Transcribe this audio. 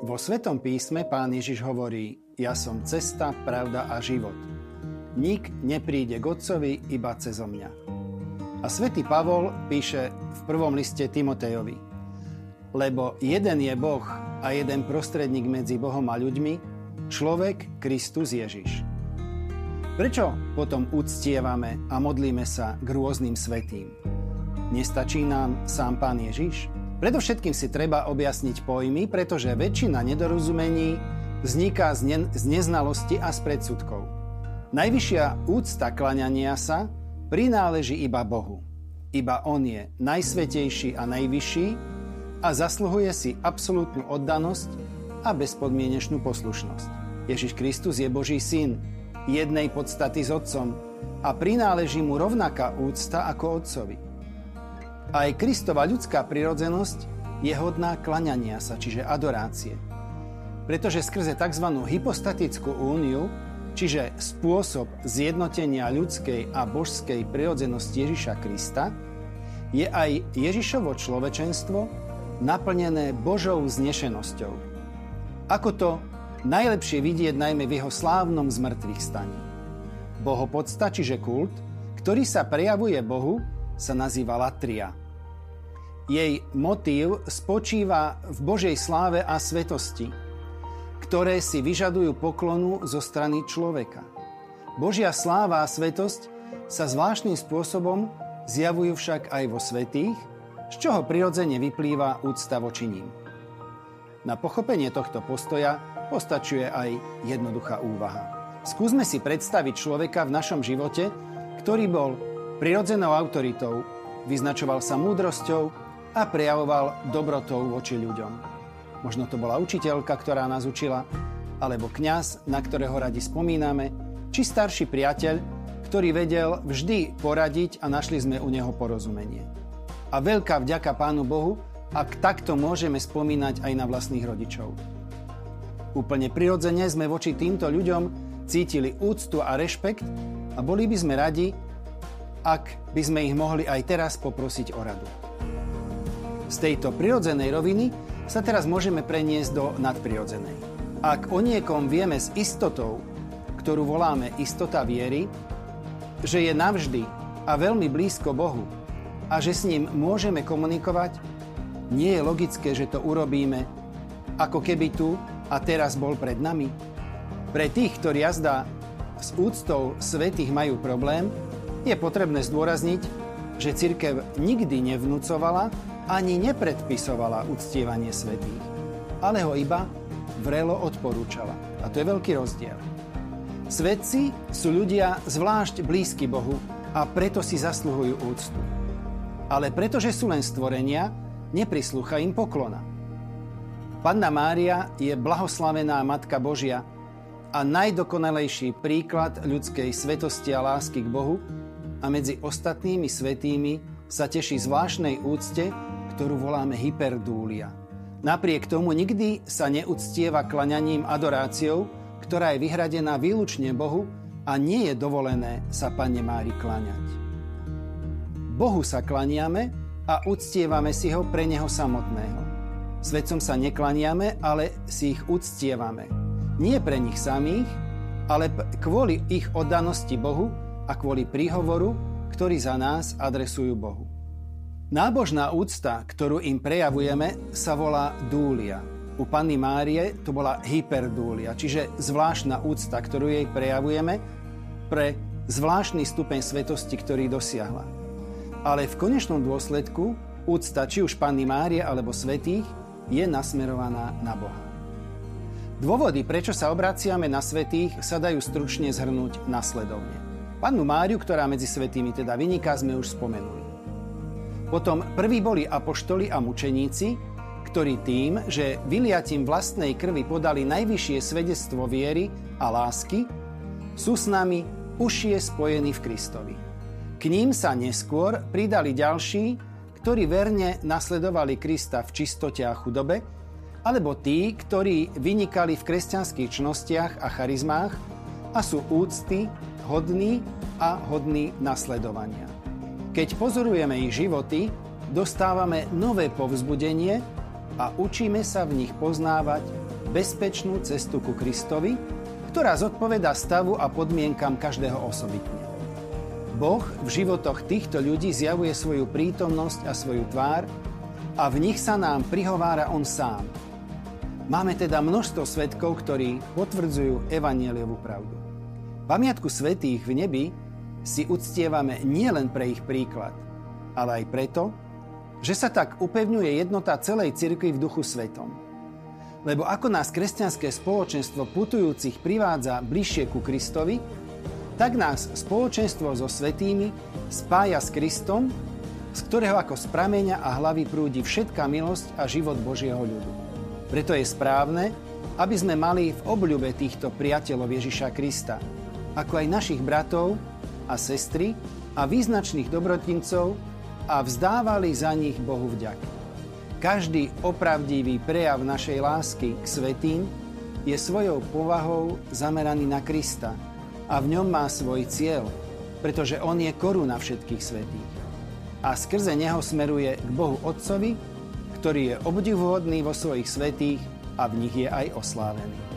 Vo Svetom písme pán Ježiš hovorí, ja som cesta, pravda a život. Nik nepríde k Otcovi iba cezo mňa. A svätý Pavol píše v prvom liste Timotejovi, lebo jeden je Boh a jeden prostredník medzi Bohom a ľuďmi, človek Kristus Ježiš. Prečo potom uctievame a modlíme sa k rôznym svetým? Nestačí nám sám Pán Ježiš? Predovšetkým si treba objasniť pojmy, pretože väčšina nedorozumení vzniká z, ne- z neznalosti a z predsudkov. Najvyššia úcta klaňania sa prináleží iba Bohu. Iba On je najsvetejší a najvyšší a zasluhuje si absolútnu oddanosť a bezpodmienečnú poslušnosť. Ježiš Kristus je Boží syn, jednej podstaty s Otcom a prináleží mu rovnaká úcta ako Otcovi. Aj Kristova ľudská prirodzenosť je hodná klaňania sa, čiže adorácie. Pretože skrze tzv. hypostatickú úniu, čiže spôsob zjednotenia ľudskej a božskej prirodzenosti Ježiša Krista, je aj Ježišovo človečenstvo naplnené Božou znešenosťou. Ako to najlepšie vidieť najmä v jeho slávnom zmrtvých staní. Bohopodsta, čiže kult, ktorý sa prejavuje Bohu, sa nazýva latria. Jej motív spočíva v Božej sláve a svetosti, ktoré si vyžadujú poklonu zo strany človeka. Božia sláva a svetosť sa zvláštnym spôsobom zjavujú však aj vo svetých, z čoho prirodzene vyplýva úcta voči ním. Na pochopenie tohto postoja postačuje aj jednoduchá úvaha. Skúsme si predstaviť človeka v našom živote, ktorý bol prirodzenou autoritou, vyznačoval sa múdrosťou, a prejavoval dobrotou voči ľuďom. Možno to bola učiteľka, ktorá nás učila, alebo kňaz, na ktorého radi spomíname, či starší priateľ, ktorý vedel vždy poradiť a našli sme u neho porozumenie. A veľká vďaka Pánu Bohu, ak takto môžeme spomínať aj na vlastných rodičov. Úplne prirodzene sme voči týmto ľuďom cítili úctu a rešpekt a boli by sme radi, ak by sme ich mohli aj teraz poprosiť o radu. Z tejto prirodzenej roviny sa teraz môžeme preniesť do nadprirodzenej. Ak o niekom vieme s istotou, ktorú voláme istota viery, že je navždy a veľmi blízko Bohu a že s ním môžeme komunikovať, nie je logické, že to urobíme, ako keby tu a teraz bol pred nami. Pre tých, ktorí jazda s úctou svetých majú problém, je potrebné zdôrazniť, že cirkev nikdy nevnúcovala ani nepredpisovala uctievanie svetých, ale ho iba vrelo odporúčala. A to je veľký rozdiel. Svetci sú ľudia zvlášť blízky Bohu a preto si zasluhujú úctu. Ale pretože sú len stvorenia, neprislúcha im poklona. Panna Mária je blahoslavená Matka Božia a najdokonalejší príklad ľudskej svetosti a lásky k Bohu a medzi ostatnými svetými sa teší zvláštnej úcte ktorú voláme hyperdúlia. Napriek tomu nikdy sa neúctieva klaňaním adoráciou, ktorá je vyhradená výlučne Bohu a nie je dovolené sa Pane Mári klaňať. Bohu sa klaniame a uctievame si ho pre Neho samotného. Svedcom sa neklaniame, ale si ich uctievame. Nie pre nich samých, ale kvôli ich oddanosti Bohu a kvôli príhovoru, ktorý za nás adresujú Bohu. Nábožná úcta, ktorú im prejavujeme, sa volá dúlia. U Panny Márie to bola hyperdúlia, čiže zvláštna úcta, ktorú jej prejavujeme pre zvláštny stupeň svetosti, ktorý dosiahla. Ale v konečnom dôsledku úcta či už Panny Márie alebo svetých je nasmerovaná na Boha. Dôvody, prečo sa obraciame na svetých, sa dajú stručne zhrnúť nasledovne. Pannu Máriu, ktorá medzi svetými teda vyniká, sme už spomenuli. Potom prví boli apoštoli a mučeníci, ktorí tým, že vyliatím vlastnej krvi podali najvyššie svedectvo viery a lásky, sú s nami užšie spojení v Kristovi. K ním sa neskôr pridali ďalší, ktorí verne nasledovali Krista v čistote a chudobe, alebo tí, ktorí vynikali v kresťanských čnostiach a charizmách a sú úcty, hodní a hodní nasledovania. Keď pozorujeme ich životy, dostávame nové povzbudenie a učíme sa v nich poznávať bezpečnú cestu ku Kristovi, ktorá zodpoveda stavu a podmienkam každého osobitne. Boh v životoch týchto ľudí zjavuje svoju prítomnosť a svoju tvár a v nich sa nám prihovára On sám. Máme teda množstvo svetkov, ktorí potvrdzujú evanieliovú pravdu. Pamiatku svetých v nebi si uctievame nielen pre ich príklad, ale aj preto, že sa tak upevňuje jednota celej cirkvi v duchu svetom. Lebo ako nás kresťanské spoločenstvo putujúcich privádza bližšie ku Kristovi, tak nás spoločenstvo so svetými spája s Kristom, z ktorého ako z prameňa a hlavy prúdi všetká milosť a život Božieho ľudu. Preto je správne, aby sme mali v obľube týchto priateľov Ježiša Krista, ako aj našich bratov a sestry a význačných dobrotincov a vzdávali za nich Bohu vďak. Každý opravdivý prejav našej lásky k svetým je svojou povahou zameraný na Krista a v ňom má svoj cieľ, pretože On je koruna všetkých svetých. A skrze Neho smeruje k Bohu Otcovi, ktorý je obdivuhodný vo svojich svetých a v nich je aj oslávený.